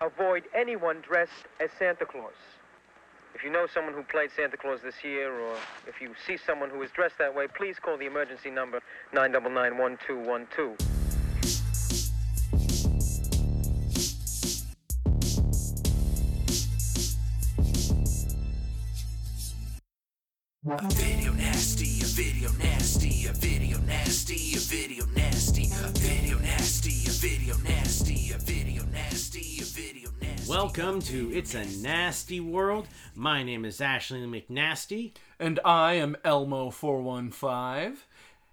avoid anyone dressed as Santa Claus. If you know someone who played Santa Claus this year, or if you see someone who is dressed that way, please call the emergency number 999 A video nasty, a video nasty, a video nasty, a video nasty, Welcome to It's a Nasty World. My name is Ashley McNasty. And I am Elmo415.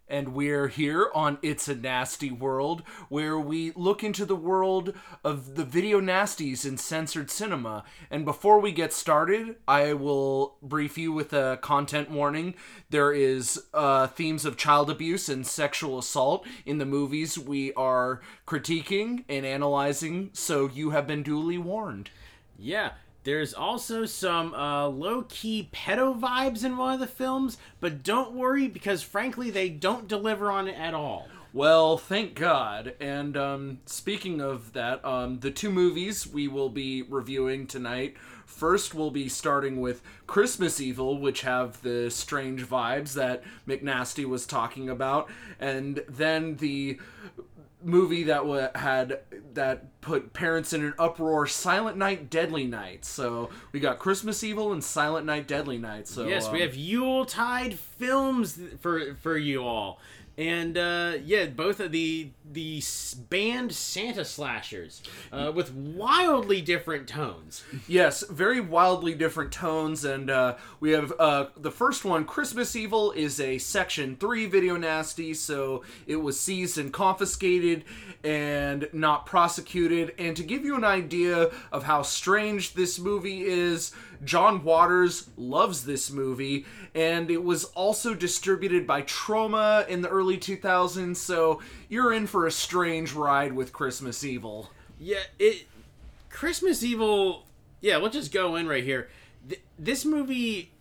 And we're here on It's a Nasty World, where we look into the world of the video nasties in censored cinema. And before we get started, I will brief you with a content warning. There is uh, themes of child abuse and sexual assault in the movies we are critiquing and analyzing, so you have been duly warned. Yeah, there's also some uh, low key pedo vibes in one of the films, but don't worry because frankly, they don't deliver on it at all. Well, thank God. And um, speaking of that, um, the two movies we will be reviewing tonight. First, we'll be starting with Christmas Evil, which have the strange vibes that McNasty was talking about, and then the movie that wa had that put parents in an uproar silent night deadly night. So we got christmas evil and silent night deadly night. So yes, we um, have Yuletide films for for you all, and uh, yeah, both of the the banned Santa slashers uh, with wildly different tones. Yes, very wildly different tones, and uh, we have uh, the first one. Christmas Evil is a Section Three video nasty, so it was seized and confiscated and not prosecuted. And to give you an idea of how strange this movie is, John Waters loves this movie, and it was also distributed by Troma in the early 2000s. So you're in for a strange ride with Christmas Evil. Yeah, it Christmas Evil. Yeah, let's just go in right here. Th- this movie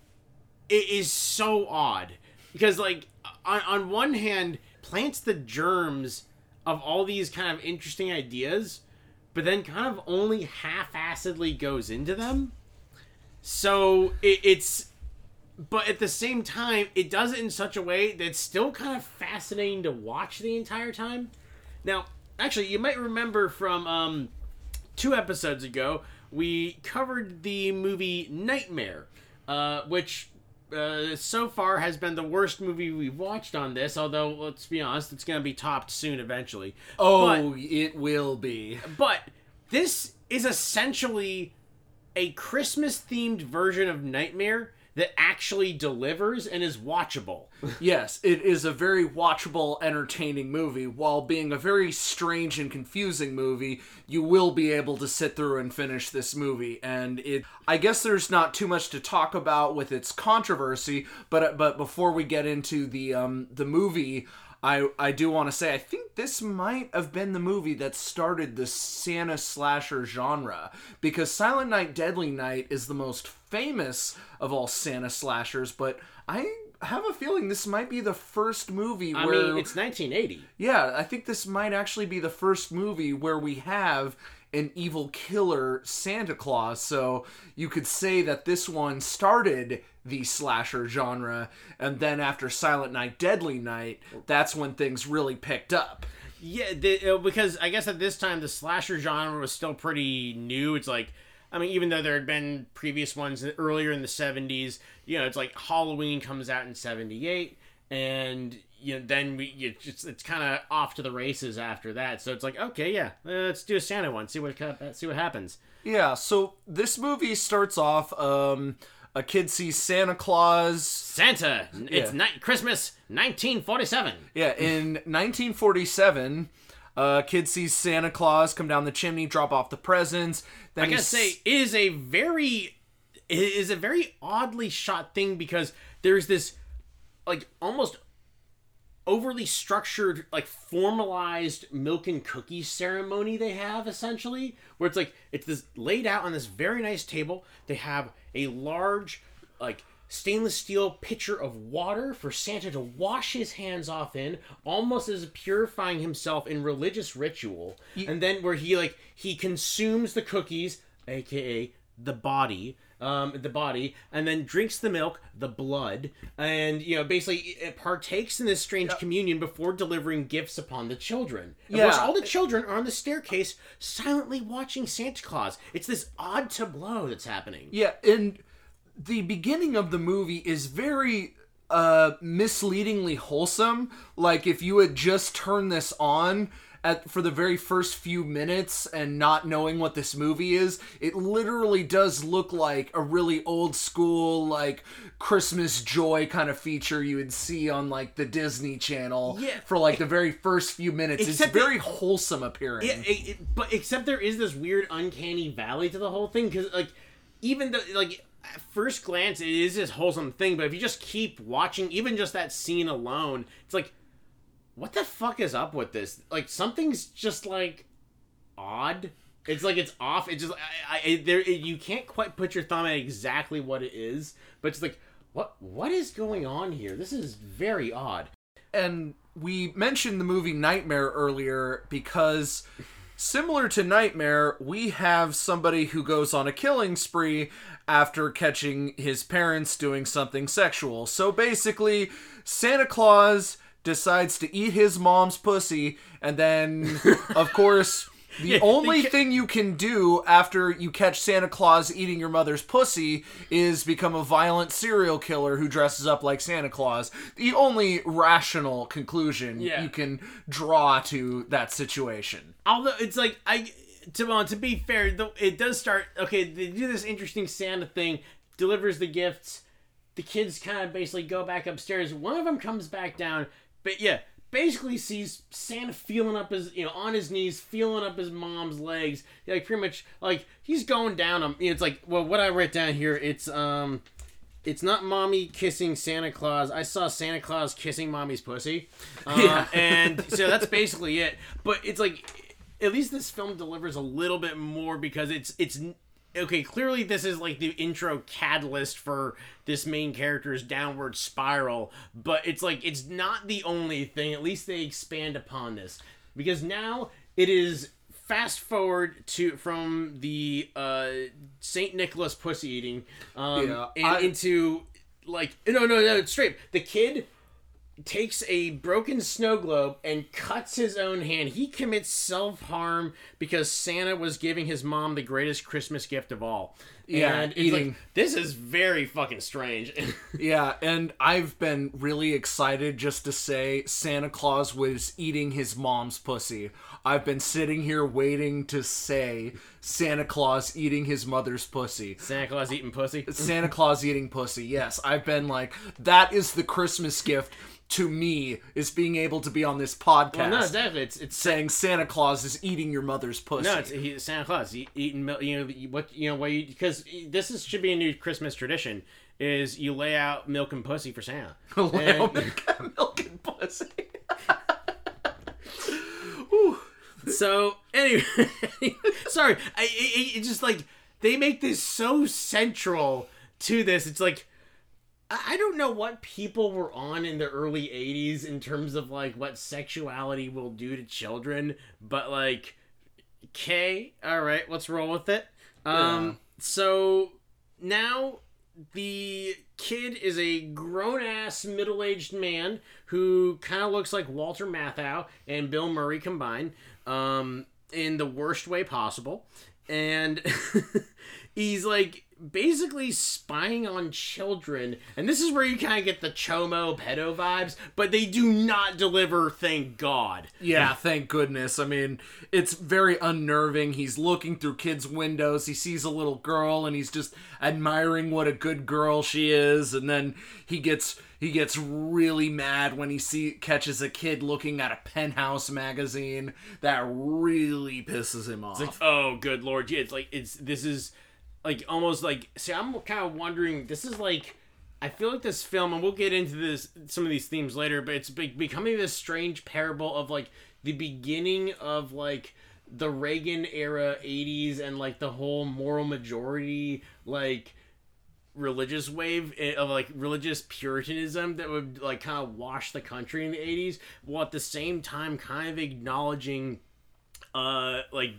it is so odd because, like, on on one hand, plants the germs of all these kind of interesting ideas, but then kind of only half-assedly goes into them. So it, it's, but at the same time, it does it in such a way that's still kind of fascinating to watch the entire time. Now, actually, you might remember from um, two episodes ago, we covered the movie Nightmare, uh, which uh, so far has been the worst movie we've watched on this. Although, let's be honest, it's going to be topped soon eventually. Oh, it will be. But this is essentially a Christmas themed version of Nightmare that actually delivers and is watchable. Yes, it is a very watchable, entertaining movie. While being a very strange and confusing movie, you will be able to sit through and finish this movie. And it, I guess there's not too much to talk about with its controversy. But but before we get into the um the movie, I I do want to say I think this might have been the movie that started the Santa slasher genre because Silent Night Deadly Night is the most famous of all Santa slashers, but I have a feeling this might be the first movie I where mean, it's 1980. yeah, I think this might actually be the first movie where we have an evil killer Santa Claus. So you could say that this one started the slasher genre, and then after Silent Night, Deadly Night, that's when things really picked up. Yeah, the, uh, because I guess at this time the slasher genre was still pretty new. It's like, I mean, even though there had been previous ones earlier in the 70s, you know, it's like Halloween comes out in 78, and you know, then we you just it's kind of off to the races after that. So it's like, okay, yeah, uh, let's do a Santa one, see what see what happens. Yeah, so this movie starts off um a kid sees Santa Claus Santa, it's Yeah. ni- Christmas 1947. Yeah, in 1947, uh, kid sees Santa Claus come down the chimney, drop off the presents. Then I gotta say, it is a very, is a very oddly shot thing because there's this, like, almost overly structured, like, formalized milk and cookies ceremony they have essentially, where it's like it's this laid out on this very nice table. They have a large, like, stainless steel pitcher of water for Santa to wash his hands off in, almost as purifying himself in religious ritual. and then where he like he consumes the cookies, aka the body, um, the body, and then drinks the milk, the blood, and you know basically it partakes in this strange communion before delivering gifts upon the children. Of course, Yeah. all the children are on the staircase, silently watching Santa Claus. It's this odd tableau that's happening. Yeah, and the beginning of the movie is very uh misleadingly wholesome. Like if you had just turned this on at for the very first few minutes and not knowing what this movie is, it literally does look like a really old school like Christmas joy kind of feature you would see on like the Disney Channel Yeah. for like the very first few minutes. It's Except that- very wholesome appearing. Yeah, it, it- but except there is this weird uncanny valley to the whole thing because like even though like at first glance it is this wholesome thing, but if you just keep watching, even just that scene alone, it's like, what the fuck is up with this? Like something's just like odd. It's like it's off. It's just I, I it- there it, you can't quite put your thumb at exactly what it is, but it's like what what is going on here? This is very odd. and we mentioned the movie Nightmare earlier because similar to Nightmare, we have somebody who goes on a killing spree after catching his parents doing something sexual. So basically, Santa Claus decides to eat his mom's pussy and then of course the Yeah, only ca- thing you can do after you catch Santa Claus eating your mother's pussy is become a violent serial killer who dresses up like Santa Claus. The only rational conclusion Yeah. you can draw to that situation. although it's like I to well, to be fair, though it does start okay. They do this interesting Santa thing, delivers the gifts. The kids kind of basically go back upstairs. One of them comes back down, but yeah, basically sees Santa feeling up his you know on his knees, feeling up his mom's legs. Like pretty much like he's going down them. It's like well, what I wrote down here, it's um. It's not mommy kissing Santa Claus. I saw Santa Claus kissing mommy's pussy. Um, Yeah. and so that's basically it. But it's like at least this film delivers a little bit more because it's it's okay clearly this is like the intro catalyst for this main character's downward spiral but it's like it's not the only thing at least they expand upon this. Because now it is fast forward to from the uh saint nicholas pussy eating um Yeah, and I- into like no no no straight the kid takes a broken snow globe and cuts his own hand. He commits self harm because Santa was giving his mom the greatest Christmas gift of all. Yeah, and it's eating- like this is very fucking strange. Yeah, and I've been really excited just to say Santa Claus was eating his mom's pussy. I've been sitting here waiting to say Santa Claus eating his mother's pussy. Santa Claus eating pussy. Santa Claus eating pussy. Yes, I've been like that is the Christmas gift to me is being able to be on this podcast Well, no, exactly. It's it's saying Santa Claus is eating your mother's pussy. no, it's he, Santa Claus eating milk. You know what? You know why? Because this is should be a new Christmas tradition. Is you lay out milk and pussy for Santa. Lay out milk, milk and pussy. So anyway, sorry. I it, it just like they make this so central to this. It's like I don't know what people were on in the early '80s in terms of like what sexuality will do to children, but like, okay, all right, let's roll with it. Um, so now the kid is a grown ass middle aged man who kind of looks like Walter Matthau and Bill Murray combined, um, in the worst way possible. And he's like basically spying on children. And this is where you kind of get the Chomo pedo vibes, but they do not deliver, thank God. Yeah, thank goodness. I mean, it's very unnerving. He's looking through kids' windows. He sees a little girl and he's just admiring what a good girl she is, and then he gets he gets really mad when he see catches a kid looking at a penthouse magazine. That really pisses him off. It's like, oh, good lord, yeah. It's like it's this is like almost like. See, I'm kind of wondering. This is like. I feel like this film, and we'll get into this some of these themes later, but it's be- becoming this strange parable of like the beginning of like the Reagan era '80s and like the whole moral majority like religious wave eh, of like religious puritanism that would like kind of wash the country in the 80s while at the same time kind of acknowledging uh like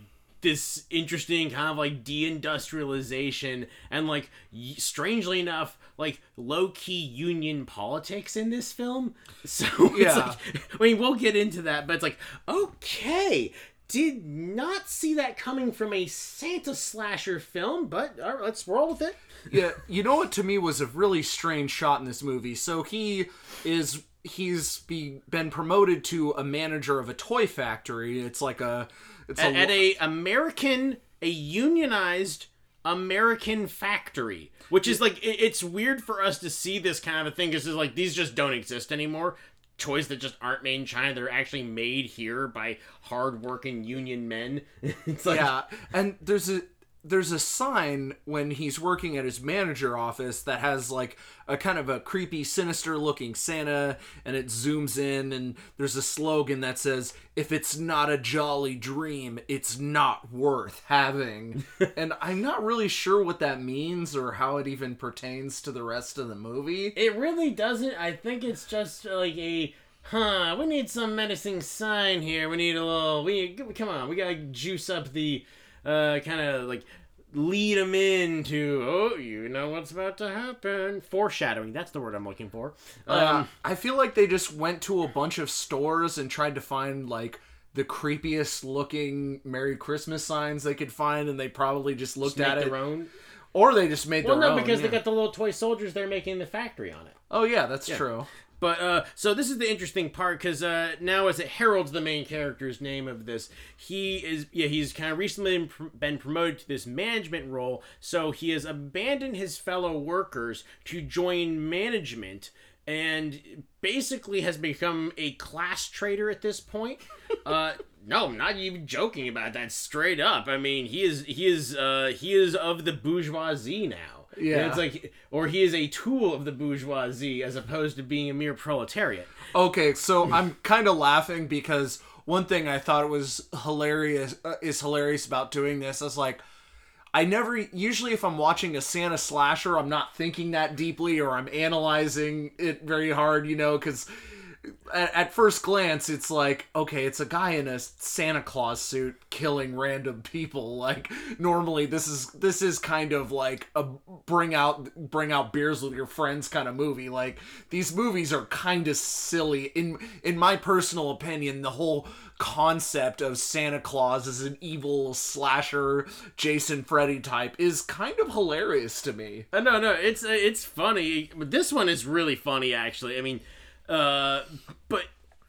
this interesting kind of like deindustrialization and like y- strangely enough like low-key union politics in this film so Yeah. like i mean we'll get into that but it's like okay did not see that coming from a santa slasher film but all right, let's roll with it yeah, you know what to me was a really strange shot in this movie. So he is he's be, been promoted to a manager of a toy factory. It's like a it's at, a, at a American, a unionized American factory, which is like it, it's weird for us to see this kind of a thing because it's like these just don't exist anymore. Toys that just aren't made in China, they're actually made here by hardworking union men. it's like yeah, and there's a there's a sign when he's working at his manager office that has like a kind of a creepy sinister looking santa and it zooms in and there's a slogan that says if it's not a jolly dream it's not worth having and i'm not really sure what that means or how it even pertains to the rest of the movie It really doesn't. I think it's just like a huh. We need some menacing sign here. We need a little. We come on. We gotta juice up the uh, kind of like lead them into. Oh, you know what's about to happen. Foreshadowing. That's the word I'm looking for. Um, Uh, I feel like they just went to a bunch of stores and tried to find like the creepiest looking Merry Christmas signs they could find, and they probably just looked make at it, their own. or they just made Well, their no, own. because yeah. they got the little toy soldiers they're making the factory on it. Oh yeah, that's true. But uh, so this is the interesting part because uh, now as it heralds the main character's name of this, he is yeah he's kind of recently been promoted to this management role. So he has abandoned his fellow workers to join management and basically has become a class traitor at this point. Uh, no, I'm not even joking about that. Straight up, I mean he is he is uh, he is of the bourgeoisie now. Yeah. And it's like, or he is a tool of the bourgeoisie as opposed to being a mere proletariat. Okay, so I'm kind of laughing because one thing I thought was hilarious uh, is hilarious about doing this is like I never usually if I'm watching a Santa slasher, I'm not thinking that deeply or I'm analyzing it very hard, you know, because at, at first glance it's like okay, it's a guy in a Santa Claus suit killing random people. Like normally this is this is kind of like a bring out bring out beers with your friends kind of movie. Like these movies are kind of silly in in my personal opinion. The whole concept of Santa Claus as an evil slasher Jason Freddy type is kind of hilarious to me. Uh, no, no, it's uh, it's funny, this one is really funny actually. I mean, uh, but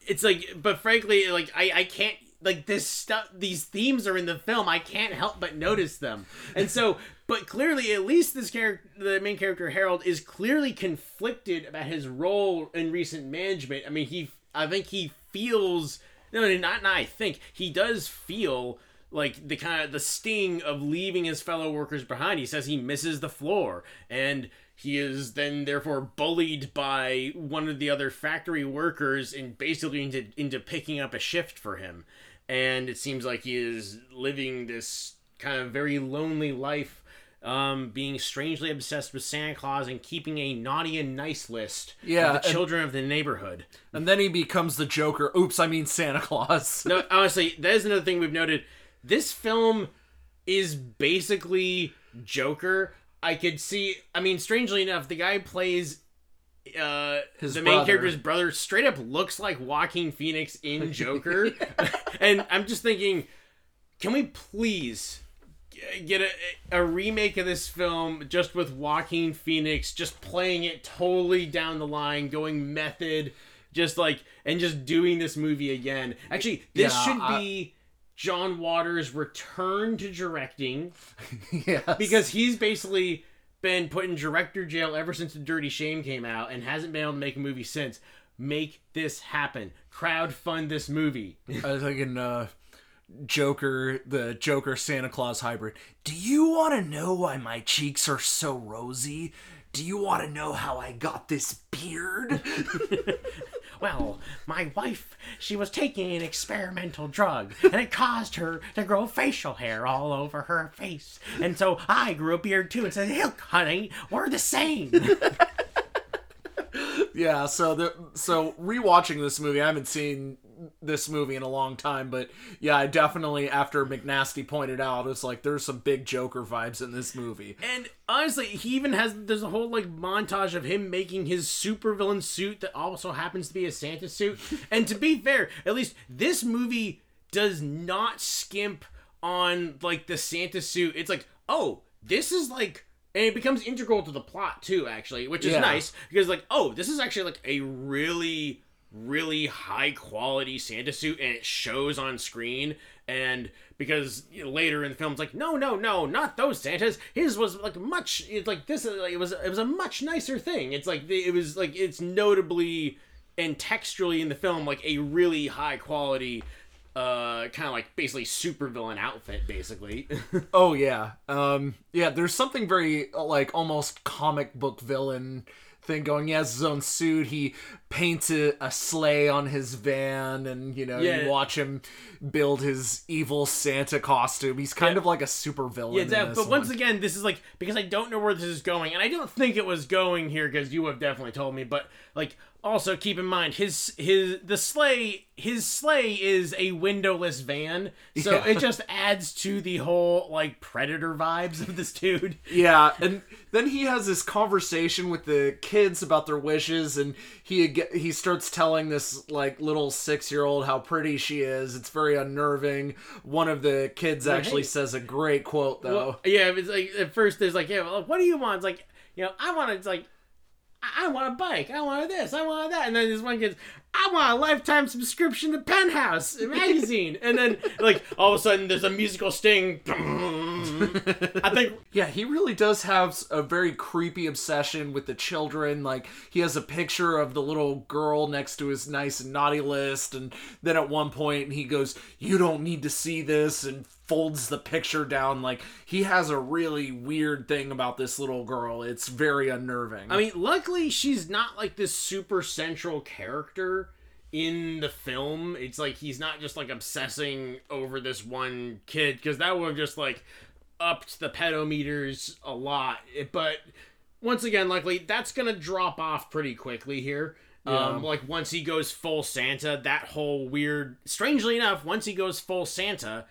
it's like, but frankly, like I I can't like this stuff. These themes are in the film. I can't help but notice them, and so. But clearly, at least this character, the main character Harold, is clearly conflicted about his role in recent management. I mean, he, I think he feels no, not, not I think he does feel like the kind of the sting of leaving his fellow workers behind. He says he misses the floor and he is then therefore bullied by one of the other factory workers and basically into into picking up a shift for him. And it seems like he is living this kind of very lonely life um, being strangely obsessed with Santa Claus and keeping a naughty and nice list Yeah, of the children of the neighborhood. And then he becomes the Joker. Oops, I mean Santa Claus. No, honestly, that is another thing we've noted. This film is basically Joker. I could see. I mean, strangely enough, the guy plays uh His the main brother. character's brother straight up looks like Joaquin Phoenix in Joker. and I'm just thinking, can we please get a, a remake of this film just with Joaquin Phoenix just playing it totally down the line, going method, just like and just doing this movie again. Actually, this Yeah, should I- be John Waters' return to directing yes. because he's basically been put in director jail ever since The Dirty Shame came out and hasn't been able to make a movie since. Make this happen. Crowd fund this movie. I was thinking, uh, Joker, the Joker Santa Claus hybrid. Do you want to know why my cheeks are so rosy? Do you want to know how I got this beard? well, my wife, she was taking an experimental drug, and it caused her to grow facial hair all over her face. And so I grew a beard too and said, look, honey, we're the same. Yeah, so the so rewatching this movie, I haven't seen this movie in a long time, but yeah, I definitely after McNasty pointed out, it's like there's some big Joker vibes in this movie. And honestly, he even has there's a whole like montage of him making his supervillain suit that also happens to be a Santa suit. and to be fair, at least this movie does not skimp on like the Santa suit. It's like, oh, this is like and it becomes integral to the plot too, actually, which is Yeah. nice because like, oh, this is actually like a really really high quality Santa suit and it shows on screen. And because you know, later in the film it's like no no no not those Santas. His was like much it's like this like, it was it was a much nicer thing. It's like it was like it's notably and texturally in the film like a really high quality uh kind of like basically supervillain outfit basically. Oh yeah. Um yeah, there's something very like almost comic book villain thing going. He has his own suit. He paints a, a sleigh on his van and you know, Yeah. you watch him build his evil Santa costume. He's kind Yeah. of like a super villain. Yeah, in that, this but once again, this is like because I don't know where this is going, and I don't think it was going here because you have definitely told me. But like, also keep in mind his his the sleigh his sleigh is a windowless van, so Yeah. it just adds to the whole like predator vibes of this dude. Yeah, and then he has this conversation with the kids about their wishes, and he he starts telling this like little six year old how pretty she is. It's very unnerving. One of the kids actually says a great quote though. Well, yeah, it's like at first there's like, yeah, well, what do you want? It's like, you know, I want to. It's like, I I want a bike. I want this. I want that. And then this one kid's, I want a lifetime subscription to Penthouse magazine. and then like all of a sudden there's a musical sting. I think Yeah, he really does have a very creepy obsession with the children. Like, he has a picture of the little girl next to his nice and naughty list, and then at one point he goes, You don't need to see this, and folds the picture down. Like, he has a really weird thing about this little girl. It's very unnerving. I mean, luckily she's not like this super central character in the film. It's like he's not just like obsessing over this one kid because that would have just like upped the pedometers a lot. It- But once again, luckily that's gonna drop off pretty quickly here. Um, like once he goes full Santa, that whole weird. Strangely enough, once he goes full Santa,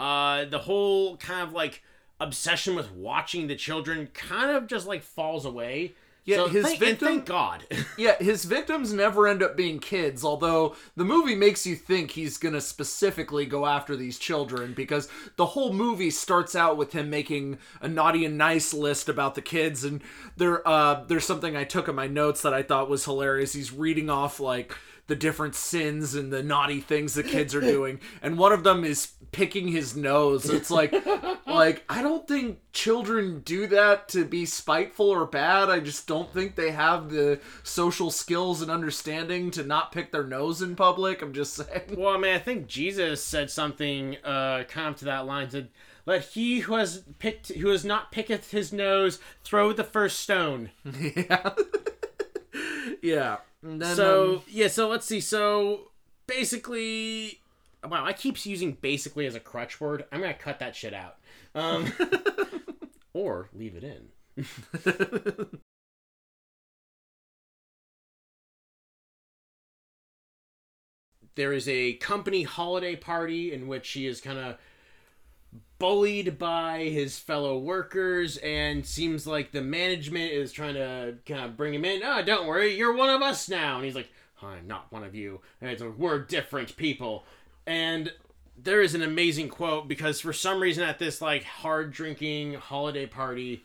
uh, the whole kind of like obsession with watching the children kind of just like falls away. Yeah, so his thank, victim- thank God. Yeah, his victims never end up being kids, although the movie makes you think he's going to specifically go after these children because the whole movie starts out with him making a naughty and nice list about the kids and there uh there's something I took in my notes that I thought was hilarious. He's reading off like the different sins and the naughty things the kids are doing and one of them is picking his nose. It's like like i don't think children do that to be spiteful or bad. I just don't think they have the social skills and understanding to not pick their nose in public. I'm just saying. Well, I mean, I think Jesus said something uh, kind of to that line. Said, "Let he who has picked, who has not picketh his nose, throw the first stone." yeah. Yeah. and then, so um, yeah, so let's see. So basically, wow, I keep using basically as a crutch word. I'm gonna cut that shit out, um, or leave it in. there is a company holiday party in which she is kind of bullied by his fellow workers and seems like the management is trying to kind of bring him in. Oh, don't worry, you're one of us now. And he's like, I'm not one of you. And it's like, we're different people. And there is an amazing quote because for some reason at this like hard drinking holiday party,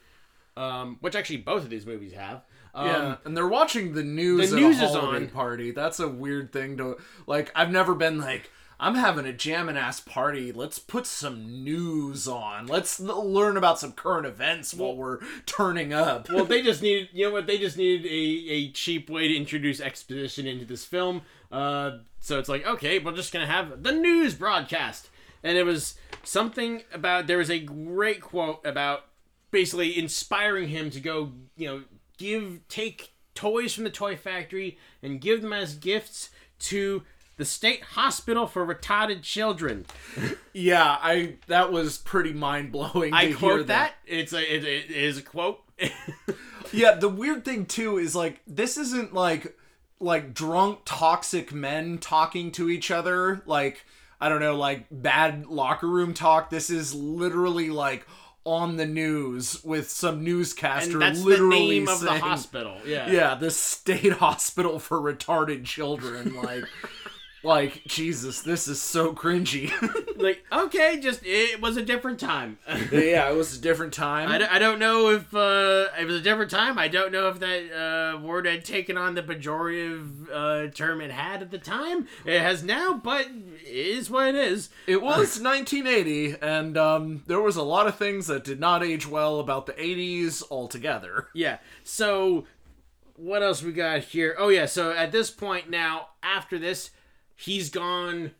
um, which actually both of these movies have. Um, yeah, and they're watching the news. the news is on. Party. That's a weird thing to like. I've never been like. I'm having a jammin' ass party. Let's put some news on. Let's learn about some current events while we're turning up. well, they just needed, you know what? They just needed a, a cheap way to introduce exposition into this film. Uh, so it's like, okay, we're just gonna have the news broadcast, and it was something about. There was a great quote about basically inspiring him to go, you know, give take toys from the toy factory and give them as gifts to the state hospital for retarded children. Yeah, I that was pretty mind blowing. I quote that. It's a it, it is a quote. Yeah, the weird thing too is like this isn't like like drunk toxic men talking to each other like I don't know like bad locker room talk. This is literally like on the news with some newscaster and that's the literally name of the hospital. Yeah. Yeah, the state hospital for retarded children like like Jesus, this is so cringy. Like okay, just it was a different time. yeah, it was a different time. I, don't- I don't know if uh, it was a different time. I don't know if that uh, word had taken on the pejorative uh, term it had at the time. It has now, but it is what it is. It was 1980, and um, there was a lot of things that did not age well about the 80s altogether. Yeah. So, what else we got here? Oh yeah. So at this point now, after this, he's gone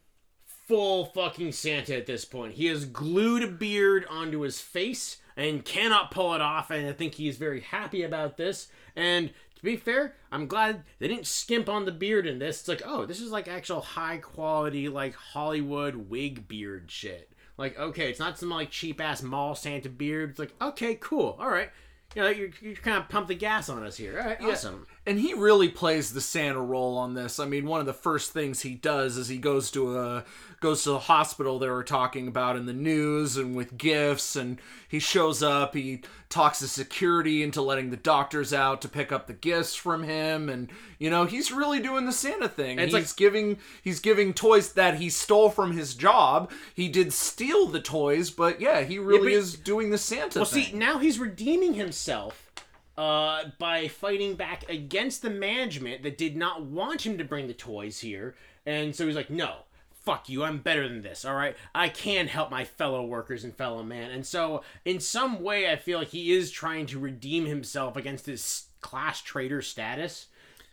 full fucking Santa. At this point, he has glued a beard onto his face and cannot pull it off. And I think he is very happy about this. And to be fair, I'm glad they didn't skimp on the beard in this. It's like, oh, this is like actual high quality, like Hollywood wig beard shit. Like, okay, it's not some like cheap ass mall Santa beard. It's like, okay, cool, all right. You know, you're, you're kind of pump the gas on us here. All right, awesome. And he really plays the Santa role on this. I mean, one of the first things he does is he goes to a goes to the hospital they were talking about in the news and with gifts and he shows up, he talks to security into letting the doctors out to pick up the gifts from him and you know, he's really doing the Santa thing. It's he's like- giving he's giving toys that he stole from his job. He did steal the toys, but yeah, he really but- is doing the Santa Well, thing. see, now he's redeeming himself uh, by fighting back against the management that did not want him to bring the toys here. And so he's like, no, fuck you, I'm better than this, all right? I can help my fellow workers and fellow man. And so, in some way, I feel like he is trying to redeem himself against his class traitor status.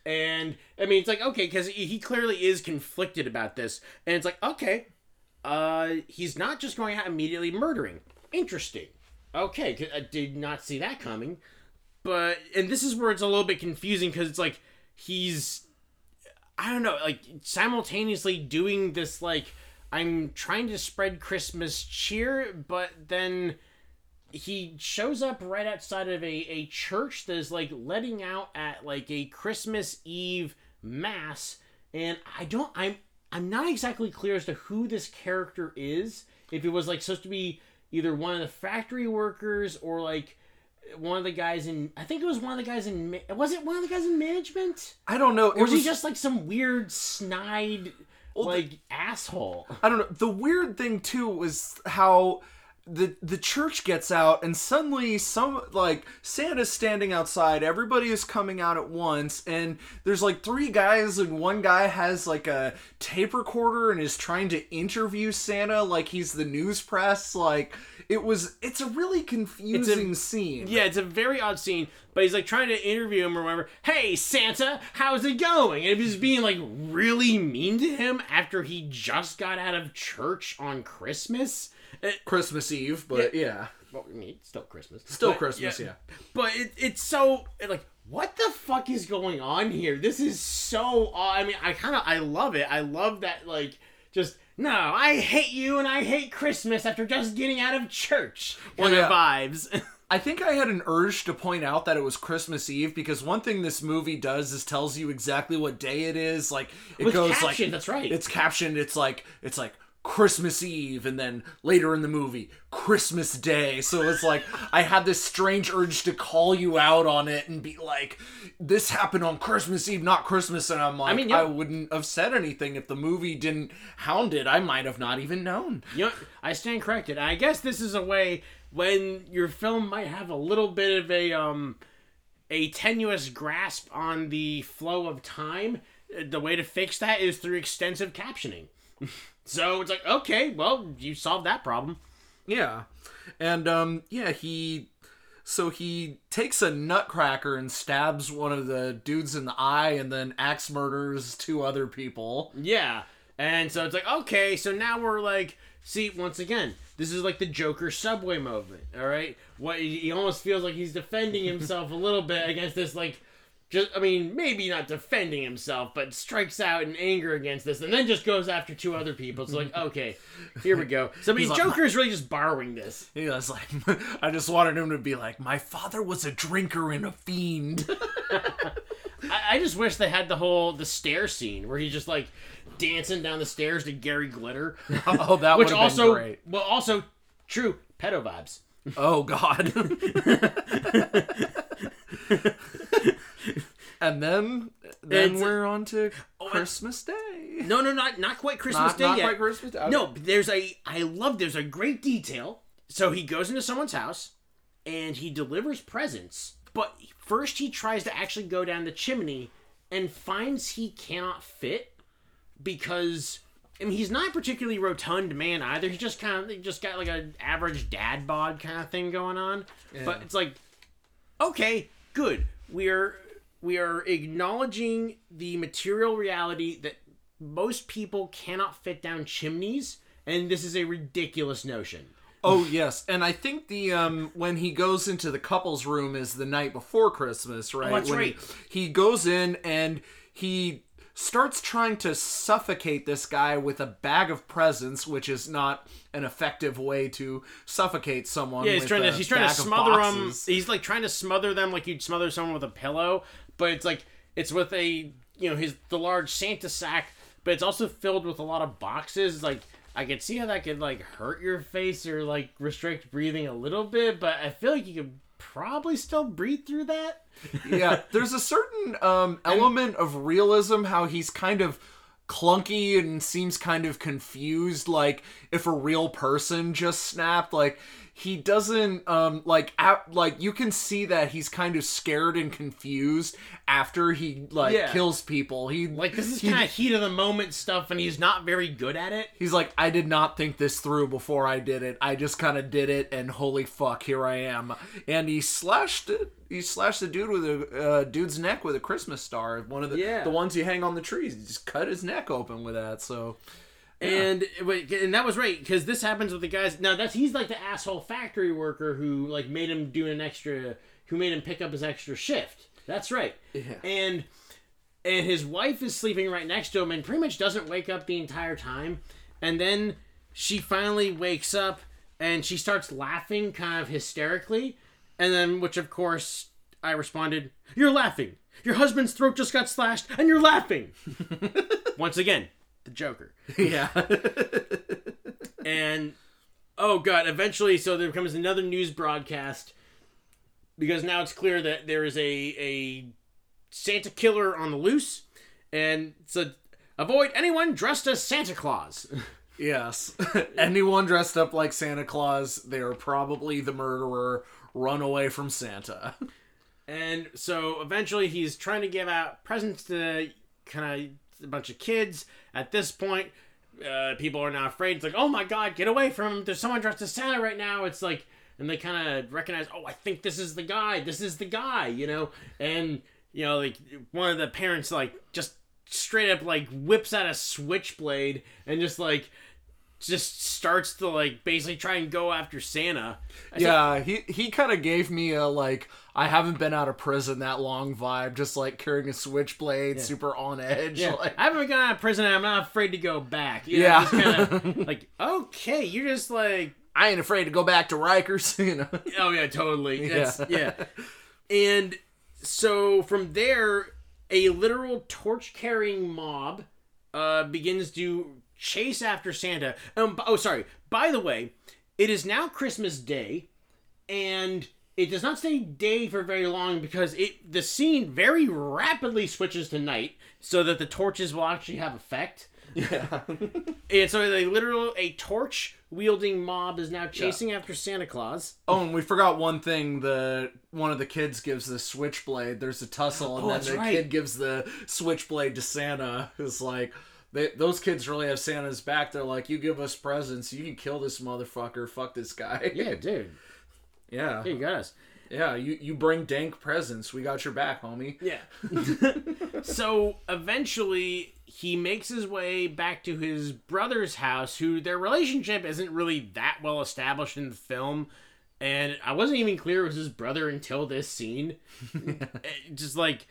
And, I mean, it's like, okay, because he clearly is conflicted about this. And it's like, okay, uh, he's not just going out immediately murdering. Interesting. Okay, I did not see that coming. But and this is where it's a little bit confusing because it's like he's I don't know, like simultaneously doing this like I'm trying to spread Christmas cheer, but then he shows up right outside of a, a church that is like letting out at like a Christmas Eve mass, and I don't I'm I'm not exactly clear as to who this character is. If it was like supposed to be either one of the factory workers or like one of the guys in I think it was one of the guys in was it one of the guys in management? I don't know. Or was he just like some weird snide like asshole? I don't know. The weird thing too was how the the church gets out and suddenly some like Santa's standing outside, everybody is coming out at once, and there's like three guys and one guy has like a tape recorder and is trying to interview Santa like he's the news press. Like it was it's a really confusing scene. Yeah, it's a very odd scene, but he's like trying to interview him or whatever. Hey, Santa, how's it going? And he's being like really mean to him after he just got out of church on Christmas. It, Christmas Eve, but yeah. well, I mean, still Christmas. Still But, Christmas, yeah. But it, it's so like, what the fuck is going on here? This is so. aw- I mean, I kind of I love it. I love that like just. No, I hate you and I hate Christmas after just getting out of church. Kind yeah. vibes. I think I had an urge to point out that it was Christmas Eve because one thing this movie does is tells you exactly what day it is. Like it goes like that's right. It's captioned. It's like it's like Christmas Eve, and then later in the movie Christmas Day. So it's like I had this strange urge to call you out on it and be like, "This happened on Christmas Eve, not Christmas." And I'm like, I, mean, yeah. wouldn't have said anything if the movie didn't hound it. I might have not even known. You know, I stand corrected. I guess this is a way when your film might have a little bit of a um a tenuous grasp on the flow of time. The way to fix that is through extensive captioning. so it's like, okay, well, you solved that problem. Yeah. And um yeah, he so he takes a nutcracker and stabs one of the dudes in the eye and then axe murders two other people. Yeah. And so it's like, okay, so now we're like, see, once again, this is like the Joker subway movement, all right? What he he almost feels like he's defending himself a little bit against this like just I mean, maybe not defending himself, but strikes out in anger against this, and then just goes after two other people. It's like, okay, here we go. So I mean, like, Joker is really just borrowing this. He was like, I just wanted him to be like, my father was a drinker and a fiend. I, I just wish they had the whole the stair scene where he's just like dancing down the stairs to Gary Glitter, oh, that would which also been great. well also true pedo vibes. Oh God. And then, then It's- we're on to oh, and- Christmas Day. No, no, not not quite Christmas Not, Day not yet. quite Christmas Day. No, but there's a I love there's a great detail. So he goes into someone's house and he delivers presents, but first he tries to actually go down the chimney and finds he cannot fit because I mean he's not a particularly rotund man either. He just kind of just got like an average dad bod kind of thing going on. But it's like okay, good. We are we are acknowledging the material reality that most people cannot fit down chimneys, and this is a ridiculous notion. Oh yes, and I think the um when he goes into the couple's room is the night before Christmas, right? Oh, that's when right. He, he goes in and he starts trying to suffocate this guy with a bag of presents, which is not an effective way to suffocate someone. Yeah, he's trying to he's trying to smother them. He's like trying to smother them like you'd smother someone with a pillow, but it's like it's with a you know his the large Santa sack, but it's also filled with a lot of boxes. Like I could see how that could like hurt your face or like restrict breathing a little bit, but I feel like you could probably still breathe through that. yeah, there's a certain um, element of realism how he's kind of clunky and seems kind of confused like if a real person just snapped like he doesn't um like like you can see that he's kind of scared and confused after he like Yeah. kills people he Like this is kind of heat of the moment stuff, and he's not very good at it. He's like, I did not think this through before I did it. I just kind of did it, and holy fuck, here I am. And he slashed it. He slashed the dude with a uh, dude's neck with a Christmas star. One of the Yeah. the ones you hang on the trees. He just cut his neck open with that. So And wait, and that was right because this happens with the guys. Now that's he's like the asshole factory worker who like made him do an extra, who made him pick up his extra shift. That's right. Yeah. And and his wife is sleeping right next to him and pretty much doesn't wake up the entire time. And then she finally wakes up and she starts laughing kind of hysterically. And then, which of course, I responded, You're laughing. Your husband's throat just got slashed and you're laughing. Once again, the Joker. yeah, And oh god, eventually so there becomes another news broadcast because now it's clear that there is a a Santa killer on the loose and so avoid anyone dressed as Santa Claus. yes. Anyone dressed up like Santa Claus, they are probably the murderer. Run away from Santa. And so eventually he's trying to give out presents to kind of a bunch of kids. At this point, uh, people are now afraid. It's like, oh my god, get away from him. There's someone dressed as Santa right now. It's like, and they kind of recognize, oh, I think this is the guy. This is the guy, you know? And, you know, like one of the parents, like, just straight up, like, whips out a switchblade and just, like, just starts to, like, basically try and go after Santa. I Yeah, he he kind of gave me a like I haven't been out of prison that long vibe, just like carrying a switchblade, super on edge. Yeah, Like, I haven't gone out of prison. and I'm not afraid to go back. You know, Yeah. kinda, like okay, you're just like, I ain't afraid to go back to Rikers, you know. oh yeah, totally. That's, Yeah. yeah. And so from there, a literal torch carrying mob uh, begins to chase after Santa. Um, oh, sorry. By the way, it is now Christmas Day, and it does not stay day for very long because it the scene very rapidly switches to night, so that the torches will actually have effect. Yeah. And so, a literal a torch wielding mob is now chasing after Santa Claus. Oh, and we forgot one thing. The one of the kids gives the switchblade. There's a tussle, and Oh, then the right. kid gives the switchblade to Santa. Who's like they, those kids really have Santa's back. They're like, "You give us presents, you can kill this motherfucker. Fuck this guy." Yeah, dude. Yeah, Yeah, you got us. yeah. You you bring dank presents. We got your back, homie. Yeah. so eventually, he makes his way back to his brother's house, who their relationship isn't really that well established in the film. And I wasn't even clear it was his brother until this scene. Eh, Just like,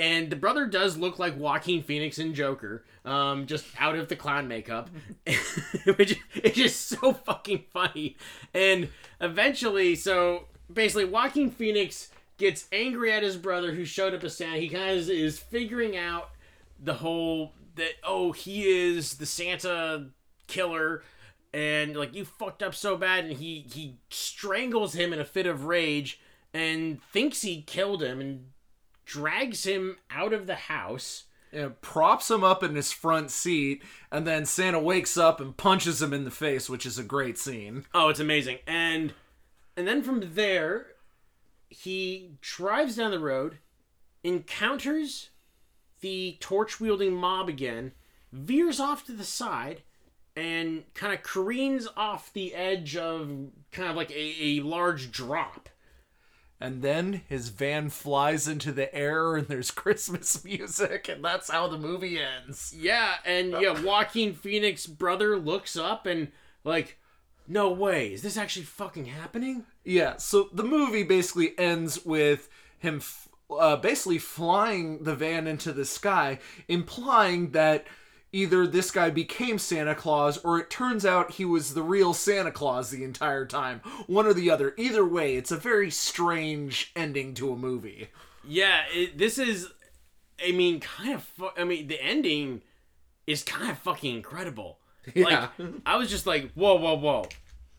and the brother does look like Joaquin Phoenix and Joker, um, just out of the clown makeup, which is just so fucking funny. And eventually, so basically, Joaquin Phoenix gets angry at his brother who showed up as Santa. He kind of is figuring out the whole that oh he is the Santa killer and like you fucked up so bad and he he strangles him in a fit of rage and thinks he killed him and drags him out of the house. Yeah, props him up in his front seat, and then Santa wakes up and punches him in the face, which is a great scene. oh it's amazing. And and then from there he drives down the road encounters the torch wielding mob again veers off to the side and kind of careens off the edge of kind of like a, a large drop And then his van flies into the air, and there's Christmas music, and that's how the movie ends. Yeah, and yeah, Joaquin Phoenix brother looks up and like, no way, is this actually fucking happening? Yeah, so the movie basically ends with him f- uh, basically flying the van into the sky, implying that either this guy became Santa Claus or it turns out he was the real Santa Claus the entire time. One or the other. Either way, it's a very strange ending to a movie. Yeah, it, this is, I mean, kind of. Fu- I mean, the ending is kind of fucking incredible. Yeah. Like, I was just like, whoa, whoa, whoa,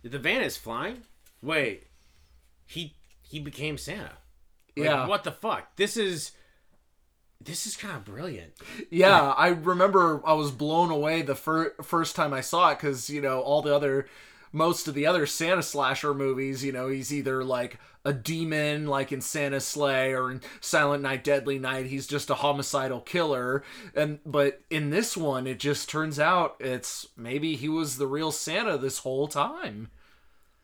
the van is flying. Wait, he he became Santa. Like, Yeah. What the fuck? This is. This is kind of brilliant. Yeah, I remember I was blown away the fir- first time I saw it because, you know, all the other, most of the other Santa slasher movies, you know, he's either like a demon, like in Santa's Slay or in Silent Night, Deadly Night, he's just a homicidal killer. And, but in this one, it just turns out it's maybe he was the real Santa this whole time.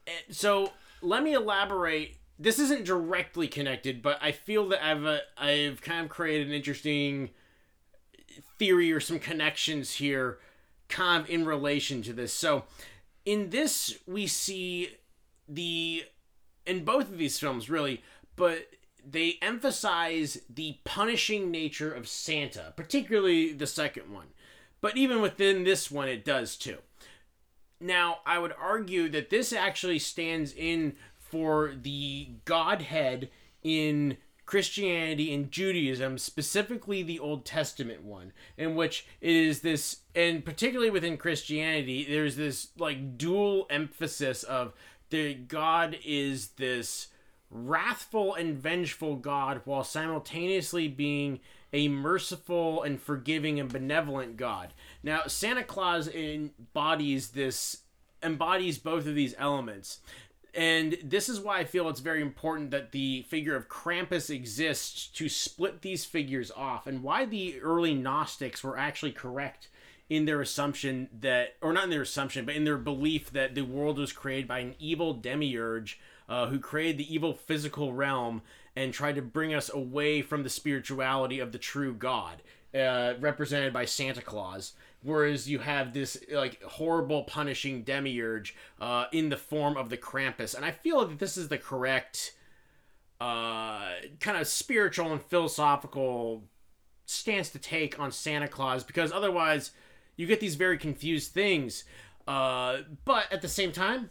Eh, so let me elaborate. This isn't directly connected, but I feel that I've uh, I've kind of created an interesting theory or some connections here, kind of in relation to this. So, in this we see the in both of these films really, but they emphasize the punishing nature of Santa, particularly the second one. But even within this one, it does too. Now, I would argue that this actually stands in for the Godhead in Christianity and Judaism, specifically the Old Testament one, in which it is this, and particularly within Christianity, there's this like dual emphasis of the God is this wrathful and vengeful God while simultaneously being a merciful and forgiving and benevolent God. Now, Santa Claus embodies this embodies both of these elements. And this is why I feel it's very important that the figure of Krampus exists to split these figures off, and why the early Gnostics were actually correct in their assumption that, or not in their assumption, but in their belief that the world was created by an evil demiurge uh, who created the evil physical realm and tried to bring us away from the spirituality of the true God, uh, represented by Santa Claus. Whereas you have this like horrible punishing demiurge uh, in the form of the Krampus, and I feel that this is the correct uh, kind of spiritual and philosophical stance to take on Santa Claus because otherwise you get these very confused things. Uh, but at the same time,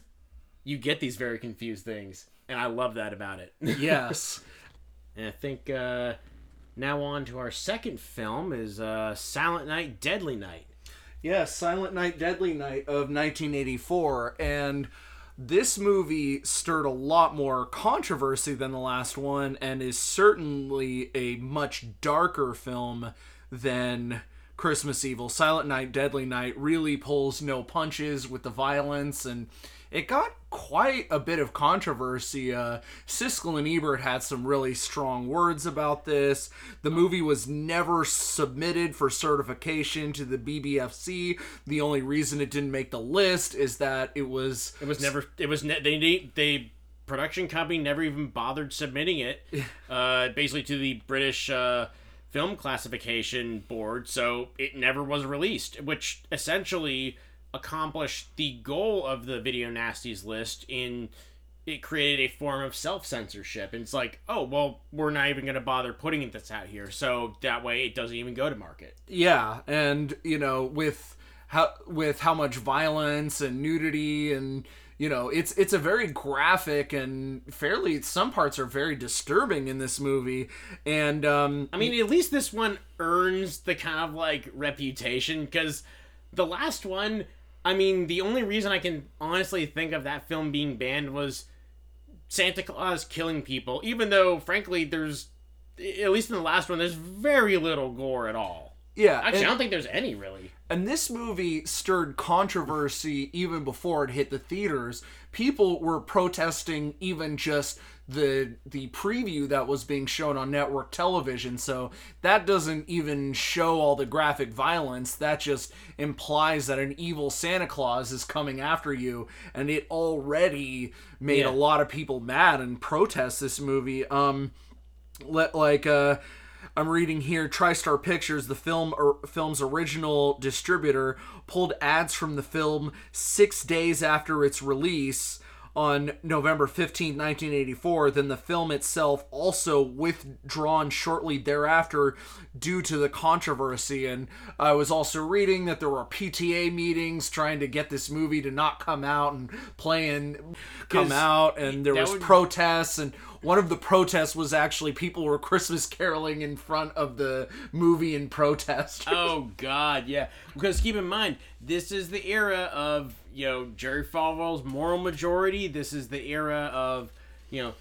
you get these very confused things, and I love that about it. Yes. and I think uh, now on to our second film is uh, Silent Night, Deadly Night. Yes, Silent Night, Deadly Night of 1984. And this movie stirred a lot more controversy than the last one and is certainly a much darker film than Christmas Evil. Silent Night, Deadly Night really pulls no punches with the violence and it got quite a bit of controversy. Uh, Siskel and Ebert had some really strong words about this. The movie was never submitted for certification to the BBFC. The only reason it didn't make the list is that it was It was never. It was. Ne- they they they production company never even bothered submitting it. Uh, basically to the British uh, film classification board, so it never was released. Which essentially accomplished the goal of the video nasties list in it created a form of self censorship. And it's like, oh well, we're not even gonna bother putting this out here, so that way it doesn't even go to market. Yeah, and you know, with how with how much violence and nudity and you know, it's it's a very graphic and fairly some parts are very disturbing in this movie. And um I mean, at least this one earns the kind of like reputation because the last one, I mean, the only reason I can honestly think of that film being banned was Santa Claus killing people, even though, frankly, there's, at least in the last one, there's very little gore at all. Yeah, Actually, I don't think there's any really. and this movie stirred controversy even before it hit the theaters. People were protesting even just the the preview that was being shown on network television. So that doesn't even show all the graphic violence. That just implies that an evil Santa Claus is coming after you, and it already made Yeah. a lot of people mad and protest this movie. Um, let like uh I'm reading here TriStar Pictures, the film or, film's original distributor, pulled ads from the film 6 days after its release on November 15, 1984. Then the film itself also withdrawn shortly thereafter due to the controversy. And I was also reading that there were PTA meetings trying to get this movie to not come out and play and come out, and there was would- protests and one of the protests was actually people were christmas caroling in front of the movie in protest Oh God, yeah. Because keep in mind, this is the era of you know Jerry Falwell's moral majority. This is the era of you know.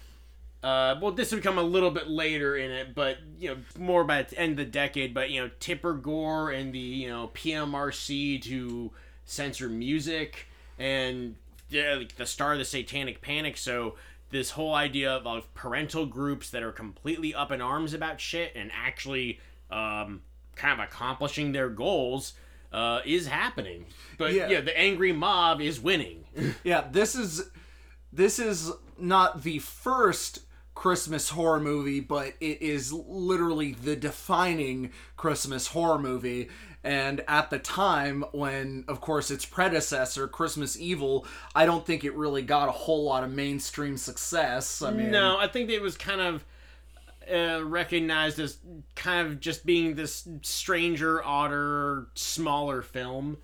Uh, well, this would come a little bit later in it, but you know, more by the end of the decade. But you know, Tipper Gore and the you know PMRC to censor music and yeah, like the star of the Satanic Panic. So this whole idea of, of parental groups that are completely up in arms about shit and actually um, kind of accomplishing their goals uh, is happening. But Yeah. yeah, the angry mob is winning. yeah this is this is not the first christmas horror movie but it is literally the defining christmas horror movie and at the time when of course its predecessor christmas evil i don't think it really got a whole lot of mainstream success i mean no, I think it was kind of uh, recognized as kind of just being this stranger, odder, smaller film.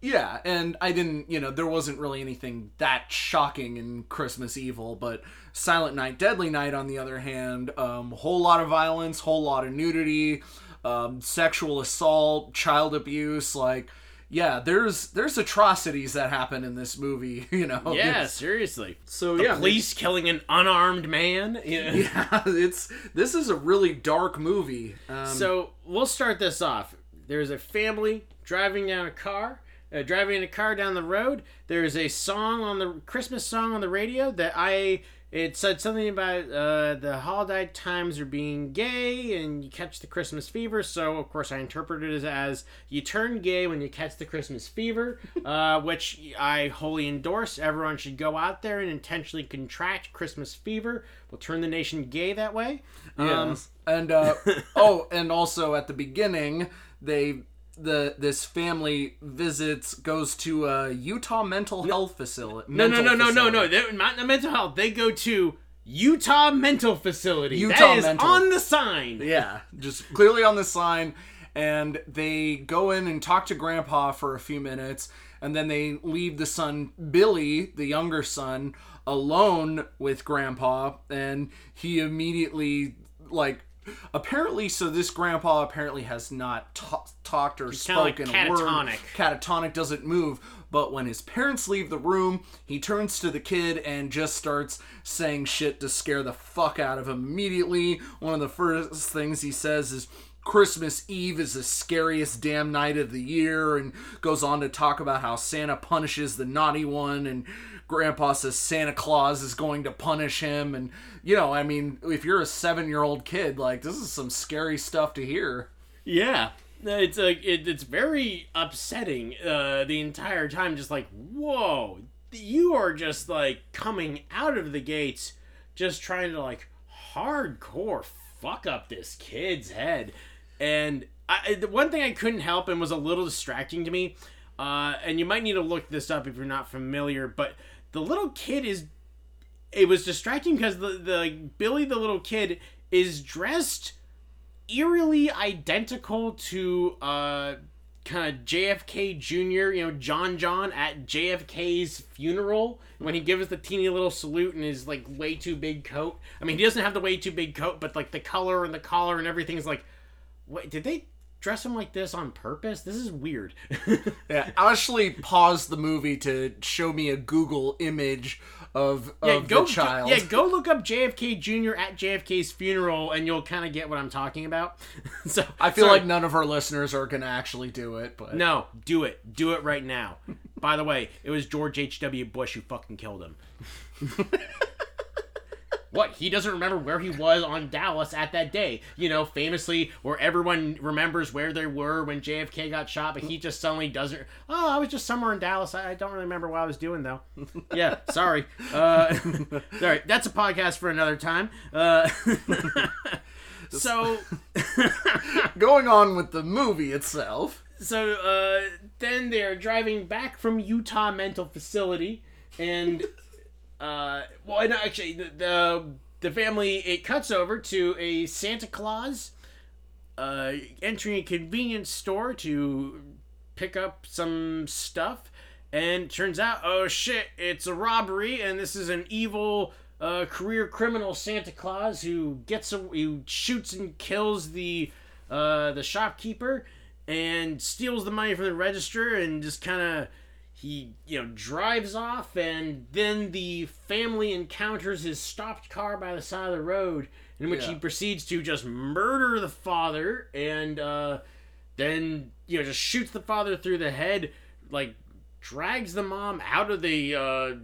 Yeah, and I didn't, you know, there wasn't really anything that shocking in Christmas Evil, but Silent Night, Deadly Night, on the other hand, um, whole lot of violence, whole lot of nudity, um, sexual assault, child abuse, like, yeah, there's there's atrocities that happen in this movie, you know. Yeah, It's- seriously. so The yeah, police killing an unarmed man. Yeah. Yeah, it's this is a really dark movie. Um, So we'll start this off. There's a family driving down a car, uh, driving a car down the road. There's a song on the Christmas song on the radio that I. It said something about uh, the holiday times are being gay and you catch the Christmas fever. So of course I interpreted it as you turn gay when you catch the Christmas fever, uh, which I wholly endorse. Everyone should go out there and intentionally contract Christmas fever. We'll turn the nation gay that way. Um, and uh, oh, and also at the beginning, they the this family visits goes to a Utah mental health facility. No, no, no, no, no, no. They're not the mental health. They go to Utah Mental Facility. Utah that is Mental. on the sign. Yeah, just clearly on the sign, and they go in and talk to Grandpa for a few minutes, and then they leave the son Billy, the younger son, alone with Grandpa, and he immediately like. Apparently, so this grandpa apparently has not ta- talked or kinda like spoken a word. catatonic. Catatonic doesn't move, but when his parents leave the room, he turns to the kid and just starts saying shit to scare the fuck out of him immediately. One of the first things he says is, Christmas Eve is the scariest damn night of the year, and goes on to talk about how Santa punishes the naughty one, and Grandpa says Santa Claus is going to punish him. And, you know, I mean, if you're a seven year old kid, like, this is some scary stuff to hear. Yeah. It's like it, it's very upsetting uh, the entire time. Just like whoa, you are just like coming out of the gates, just trying to like hardcore fuck up this kid's head. And I, the one thing I couldn't help and was a little distracting to me, uh, and you might need to look this up if you're not familiar, but the little kid is it was distracting because the the like, Billy the little kid is dressed eerily identical to uh kind of JFK Jr. You know John John at JFK's funeral when he gives the teeny little salute in his like way too big coat. I mean he doesn't have the way too big coat, but like the color and the collar and everything is like, wait, did they dress him like this on purpose? This is weird. Yeah, actually paused the movie to show me a Google image of, Yeah, of go the child. yeah, go look up JFK Jr. at JFK's funeral, and you'll kind of get what I'm talking about. so I feel sorry. like none of our listeners are gonna actually do it, but no, do it, do it right now. By the way, it was George H. W. Bush who fucking killed him. what? He doesn't remember where he was on Dallas at that day. You know, famously, where everyone remembers where they were when JFK got shot, but he just suddenly doesn't. Oh, I was just somewhere in Dallas. I, I don't really remember what I was doing though. yeah, sorry. Uh, sorry, that's a podcast for another time. Uh, so. going on with the movie itself. so uh, then they're driving back from Utah mental facility, and uh, well, and actually, the, the the family it cuts over to a Santa Claus uh, entering a convenience store to pick up some stuff, and turns out, oh shit, it's a robbery, and this is an evil. Uh, career criminal Santa Claus who gets a, who shoots and kills the uh, the shopkeeper and steals the money from the register and just kind of he you know drives off and then the family encounters his stopped car by the side of the road in which he proceeds to just murder the father and uh, then you know just shoots the father through the head like drags the mom out of the uh,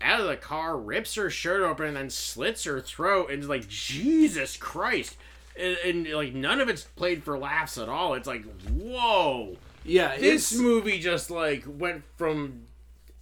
out of the car rips her shirt open and then slits her throat and is like jesus christ! And, and like none of it's played for laughs at all. It's like whoa Yeah, this it's movie just like went from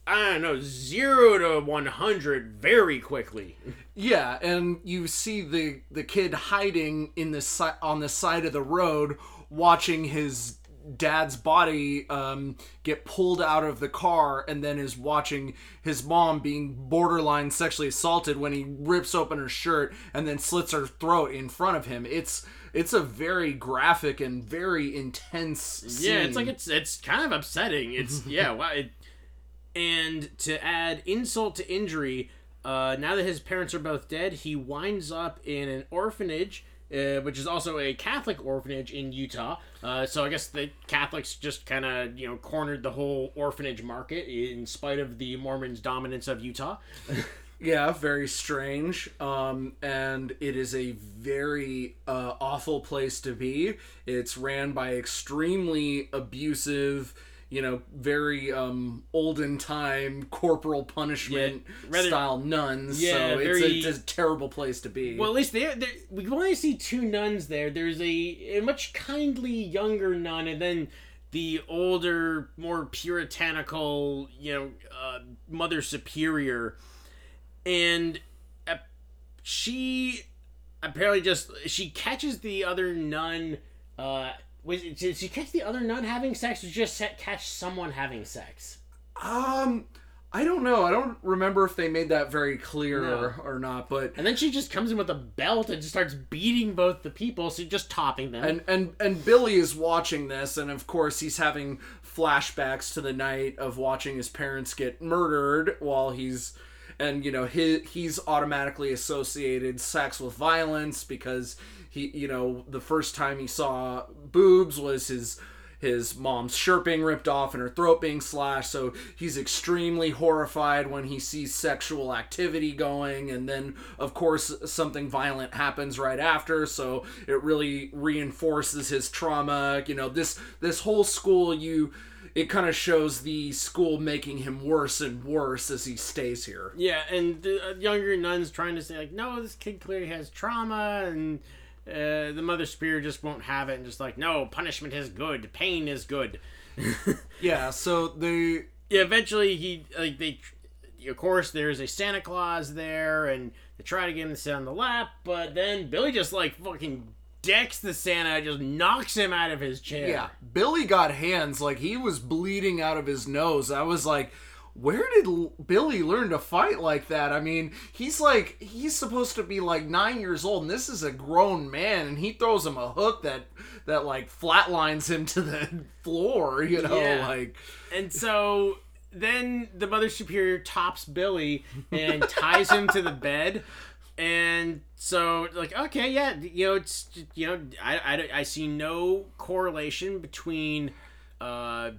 I don't know zero to one hundred very quickly. yeah, and you see the the kid hiding in the si- on the side of the road, watching his dad's body um, get pulled out of the car, and then is watching his mom being borderline sexually assaulted when he rips open her shirt and then slits her throat in front of him. It's it's a very graphic and very intense. Scene. Yeah, it's like it's it's kind of upsetting. It's yeah, wow. It, and to add insult to injury, uh, now that his parents are both dead, he winds up in an orphanage. Uh, which is also a Catholic orphanage in Utah. Uh, so I guess the Catholics just kind of you know cornered the whole orphanage market in spite of the Mormons' dominance of Utah. Yeah, very strange. Um, and it is a very uh, awful place to be. It's ran by extremely abusive, you know, very um, olden time corporal punishment Yeah, rather- style nuns. Yeah, so it's, very- a, it's a terrible place to be. Well, at least there, there we only see two nuns there. There's a, a much kindly younger nun, and then the older, more puritanical, you know, uh, Mother Superior, and uh, she apparently just she catches the other nun. Uh, was did she catch the other nun having sex, or just catch someone having sex? um, I don't know. I don't remember if they made that very clear No. or, or not, but. And then she just comes in with a belt and just starts beating both the people, so just topping them. and and and Billy is watching this, and of course he's having flashbacks to the night of watching his parents get murdered while he's and you know he he's automatically associated sex with violence because he you know the first time he saw boobs was his his mom's shirt being ripped off and her throat being slashed. So he's extremely horrified when he sees sexual activity going. And then of course something violent happens right after. So it really reinforces his trauma. You know this this whole school you it kind of shows the school making him worse and worse as he stays here Yeah, and the uh, younger nuns trying to say like, no, this kid clearly has trauma, and uh, the mother superior just won't have it, and just like, no, punishment is good, pain is good. yeah so they Yeah, eventually he like they, of course, there's a Santa Claus there, and they try to get him to sit on the lap, but then Billy just like fucking decks the Santa, just knocks him out of his chair. Yeah, Billy got hands like he was bleeding out of his nose. I was like, where did L- Billy learn to fight like that? I mean, he's like he's supposed to be like nine years old, and this is a grown man, and he throws him a hook that that like flatlines him to the floor. You know, Yeah. like And so then the Mother Superior tops Billy and ties him to the bed. And so, like, okay, yeah, you know, it's, you know, I, I, I see no correlation between uh,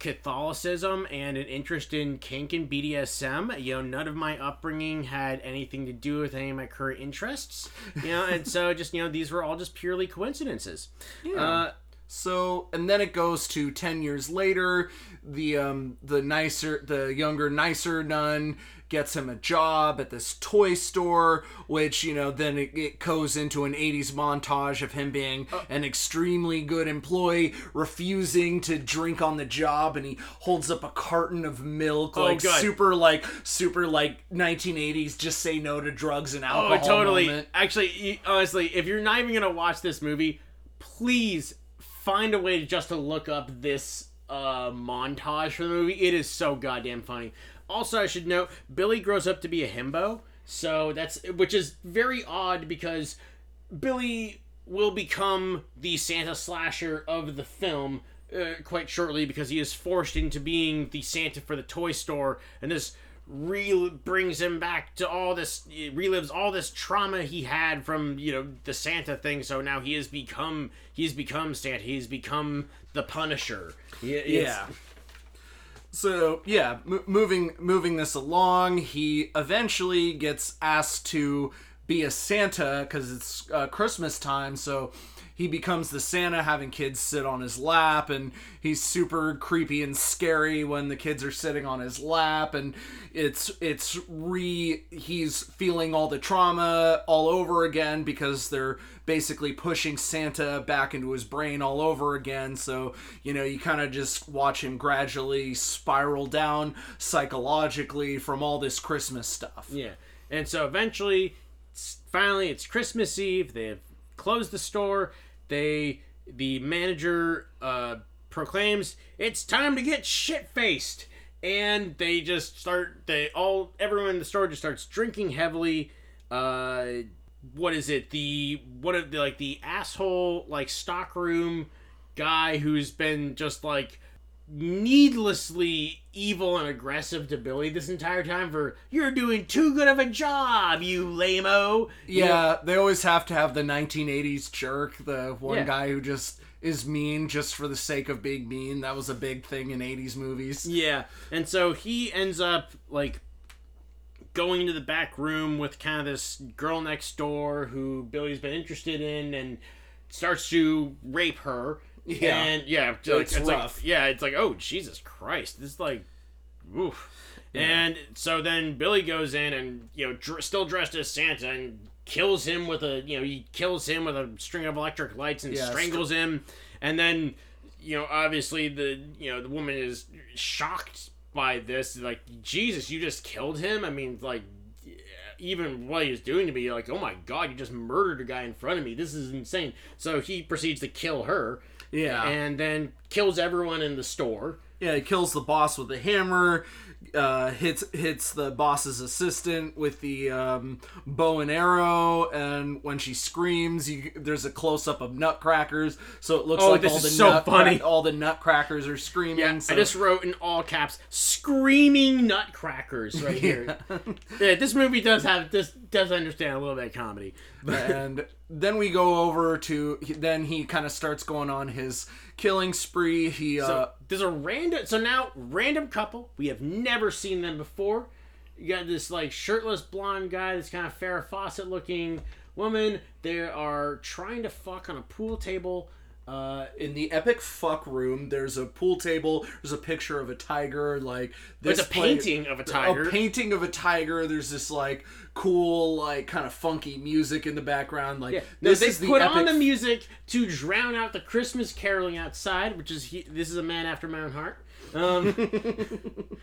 Catholicism and an interest in kink and BDSM. You know, none of my upbringing had anything to do with any of my current interests. You know, and so just, you know, these were all just purely coincidences. Uh, So, and then it goes to 10 years later, the um the nicer the younger nicer nun gets him a job at this toy store, which, you know, then it, it goes into an 80s montage of him being an extremely good employee, refusing to drink on the job, and he holds up a carton of milk, like God. super, like, super, like 1980s, just say no to drugs and alcohol. Oh, alcohol. totally. moment. Actually, honestly, if you're not even gonna watch this movie, please find a way just to look up this uh, montage for the movie. It is so goddamn funny. Also, I should note Billy grows up to be a himbo, so that's which is very odd because Billy will become the Santa slasher of the film uh, quite shortly because he is forced into being the Santa for the toy store, and this re brings him back to all this relives all this trauma he had from you know the Santa thing. So now he has become he's become Santa. He's become the Punisher. He- Yeah. So yeah, m- moving moving this along, he eventually gets asked to be a Santa because it's uh, Christmas time. So he becomes the Santa, having kids sit on his lap, and he's super creepy and scary when the kids are sitting on his lap, and it's it's re he's feeling all the trauma all over again because they're basically pushing Santa back into his brain all over again. So, you know, you kind of just watch him gradually spiral down psychologically from all this Christmas stuff. Yeah. And so eventually, finally, it's Christmas Eve. They have closed the store. They, the manager uh, proclaims, "It's time to get shit faced," and they just start. They all, everyone in the store just starts drinking heavily. Uh, what is it? The what of the like the asshole like stockroom guy who's been just like needlessly evil and aggressive to Billy this entire time for you're doing too good of a job, you lameo. You Yeah, know, they always have to have the 1980s jerk, the one Yeah. guy who just is mean just for the sake of being mean. That was a big thing in 80s movies. yeah. And so he ends up like going into the back room with kind of this girl next door who Billy's been interested in and starts to rape her. Yeah. And yeah, like, It's it's, like yeah, it's like, oh Jesus Christ. This is like oof. And so then Billy goes in and you know dr- still dressed as Santa and kills him with a you know he kills him with a string of electric lights and Yeah, strangles him, and then you know obviously the you know the woman is shocked by this like Jesus you just killed him I mean like even what he was doing to me like oh my god you just murdered a guy in front of me this is insane so he proceeds to kill her Yeah. and then kills everyone in the store Yeah, he kills the boss with a hammer, uh, hits hits the boss's assistant with the um, bow and arrow, and when she screams, you, there's a close up of nutcrackers, so it looks Oh, like this all is the so nut- funny. all the nutcrackers are screaming. Yeah, so- I just wrote in all caps, "screaming nutcrackers" right here. yeah, this movie does have this does understand a little bit of comedy. And then we go over to then he kind of starts going on his killing spree. He uh, there's a random. So now random couple. We have never seen them before. You got this like shirtless blonde guy, this kind of Farrah Fawcett looking woman. They are trying to fuck on a pool table. Uh, in the epic fuck room, there's a pool table. There's a picture of a tiger. Like there's a play- painting of a tiger. A painting of a tiger. There's this like cool, like kind of funky music in the background. Like Yeah, no, this they is the put epic on the music to drown out the Christmas caroling outside, which is he, this is a man after my own heart. Um,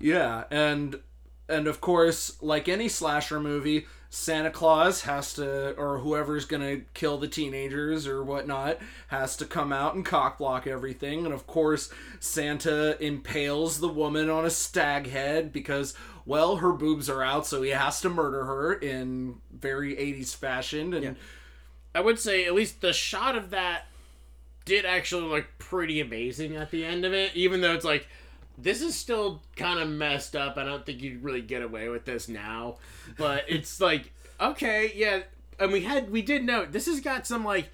Yeah, and and of course, like any slasher movie, Santa Claus has to, or whoever's gonna kill the teenagers or whatnot, has to come out and cockblock everything. And of course, Santa impales the woman on a stag head because, well, her boobs are out, so he has to murder her in very 80s fashion. And I would say at least the shot of that did actually look pretty amazing at the end of it, even though it's like this is still kind of messed up. I don't think you'd really get away with this now, but it's like okay, yeah. And we had we did note this has got some like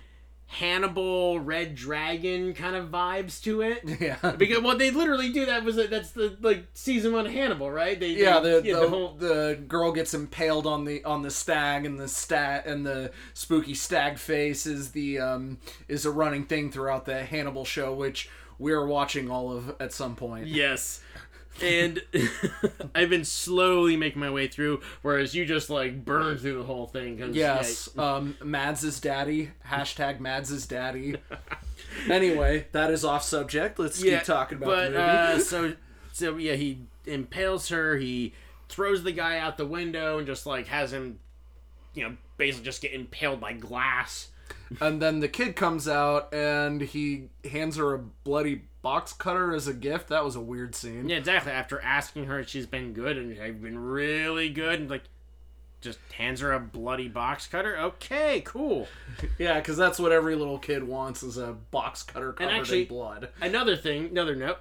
Hannibal Red Dragon kind of vibes to it. yeah. Because well, they literally do that was that's the like season one of Hannibal, right? They, Yeah, they- the, the, whole the girl gets impaled on the on the stag, and the stat and the spooky stag face is the um is a running thing throughout the Hannibal show, which we're watching all of at some point. Yes. And I've been slowly making my way through, whereas you just like burn through the whole thing. Yes, um, Mads' daddy. Hashtag Mads' daddy. anyway, that is off subject. Let's yeah, keep talking about but, the movie. Uh, so, so yeah, he impales her. He throws the guy out the window and just like has him, you know, basically just get impaled by glass. And then the kid comes out and he hands her a bloody box cutter as a gift. That was a weird scene. Yeah, exactly. After asking her if she's been good and I've been really good, and like just hands her a bloody box cutter. Okay, cool. Yeah, because that's what every little kid wants is a box cutter covered actually- in blood. Another thing, another note.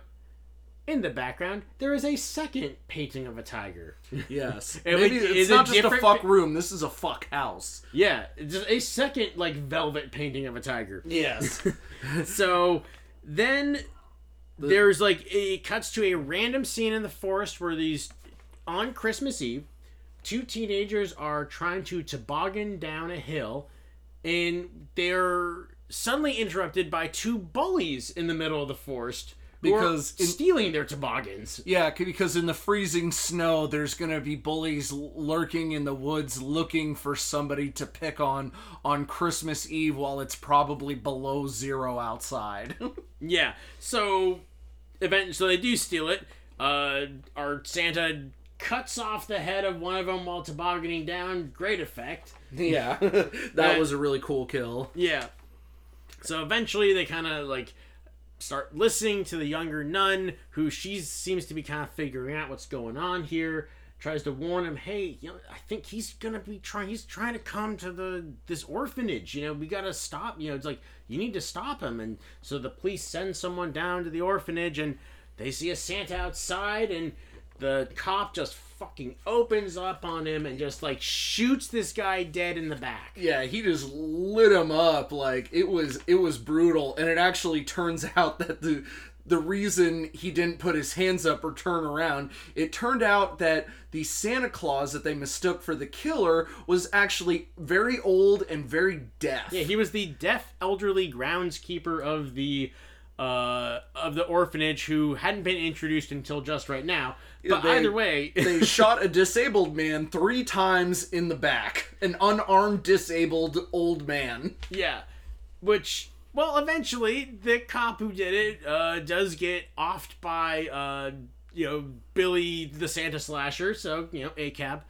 In the background, there is a second painting of a tiger. Yes. Maybe it's not just a fuck room. This is a fuck house. Yeah, just a second like velvet painting of a tiger. Yes. So then there's like it cuts to a random scene in the forest where these on Christmas Eve, two teenagers are trying to toboggan down a hill, and they're suddenly interrupted by two bullies in the middle of the forest Because in- stealing their toboggans. yeah, because in the freezing snow, there's gonna be bullies lurking in the woods, looking for somebody to pick on on Christmas Eve while it's probably below zero outside. Yeah. So eventually so they do steal it. Uh our Santa cuts off the head of one of them while tobogganing down. Great effect. yeah, that was a really cool kill. Yeah. So eventually they kind of like start listening to the younger nun who she seems to be kind of figuring out what's going on here tries to warn him hey you know i think he's gonna be trying he's trying to come to the this orphanage you know we gotta stop you know it's like you need to stop him. And so the police send someone down to the orphanage and they see a santa outside and the cop just fucking opens up on him and just like shoots this guy dead in the back Yeah, he just lit him up like it was it was brutal, and it actually turns out that the the reason he didn't put his hands up or turn around, it turned out that the Santa Claus that they mistook for the killer was actually very old and very deaf. Yeah, he was the deaf elderly groundskeeper of the uh of the orphanage who hadn't been introduced until just right now. But they- either way, they shot a disabled man three times in the back. An unarmed, disabled old man. yeah, which well, eventually the cop who did it uh does get offed by uh you know Billy the Santa slasher, so you know ACAB.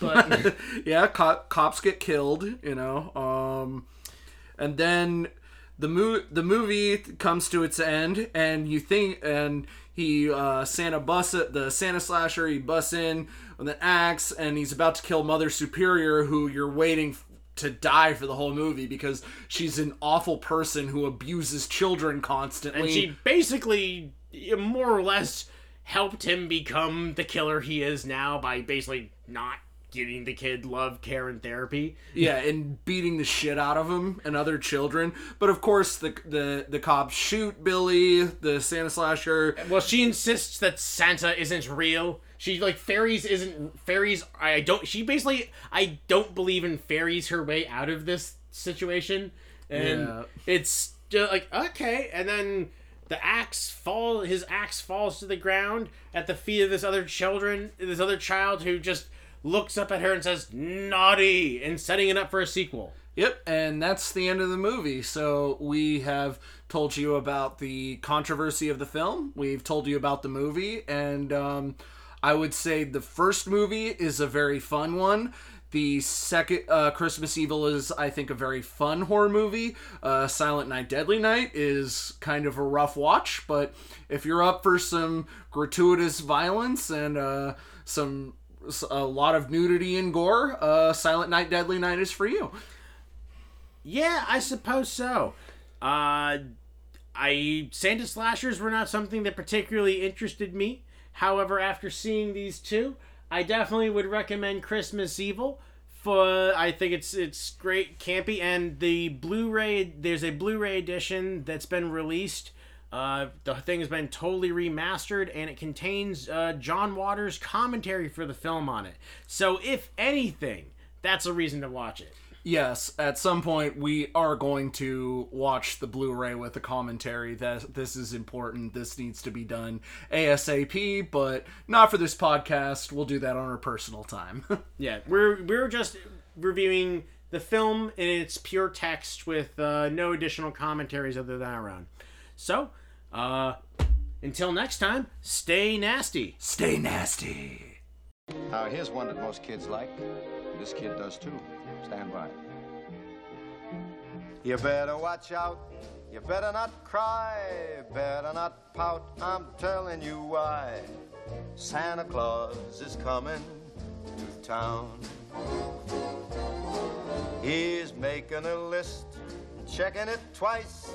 But yeah, cop, cops get killed, you know. Um, and then the mo- the movie comes to its end, and you think, and he uh, Santa bus the Santa slasher he busts in with an axe, and he's about to kill Mother Superior, who you're waiting to die for the whole movie because she's an awful person who abuses children constantly. and she basically more or less helped him become the killer he is now by basically not giving the kid love, care, and therapy. Yeah, and beating the shit out of him and other children. But of course, the the the cops shoot Billy, the Santa slasher. Well, she insists that Santa isn't real. She like fairies isn't fairies. I don't. She basically I don't believe in fairies her way out of this situation, and Yeah. it's just like okay. And then the axe fall. His axe falls to the ground at the feet of this other children. This other child who just looks up at her and says naughty and setting it up for a sequel. Yep, and that's the end of the movie. So we have told you about the controversy of the film. We've told you about the movie, and um, I would say the first movie is a very fun one. The second uh, Christmas Evil is, I think, a very fun horror movie. Uh, Silent Night, Deadly Night is kind of a rough watch, but if you're up for some gratuitous violence and uh, some a lot of nudity and gore, uh, Silent Night, Deadly Night is for you. Yeah, I suppose so. Uh, I Santa slashers were not something that particularly interested me. However, after seeing these two, I definitely would recommend Christmas Evil. For I think it's it's great, campy, and the Blu-ray. There's a Blu-ray edition that's been released. Uh, the thing has been totally remastered, and it contains uh, John Waters' commentary for the film on it. So, if anything, that's a reason to watch it. Yes, at some point we are going to watch the Blu-ray with the commentary. That this is important. This needs to be done ASAP, but not for this podcast. We'll do that on our personal time. yeah, we're we're just reviewing the film in its pure text with uh, no additional commentaries other than our own. So, uh, until next time, stay nasty. Stay nasty. Now, here's one that most kids like. This kid does too. Stand by. You better watch out. You better not cry. Better not pout. I'm telling you why. Santa Claus is coming to town. He's making a list, checking it twice.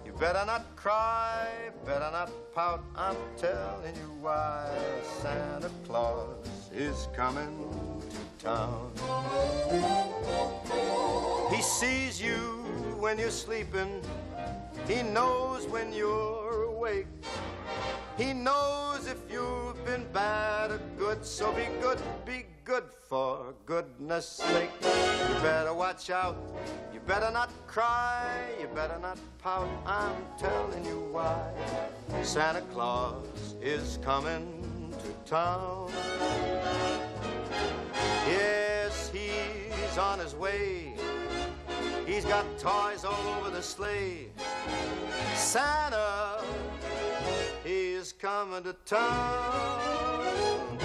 Better not cry, better not pout. I'm telling you why Santa Claus is coming to town. He sees you when you're sleeping. He knows when you're awake. He knows if you've been bad or good, so be good, be good for goodness sake. You better watch out, you better not cry, you better not pout. I'm telling you why. Santa Claus is coming to town. Yes, he's on his way. He's got toys all over the sleigh. Santa, he's coming to town.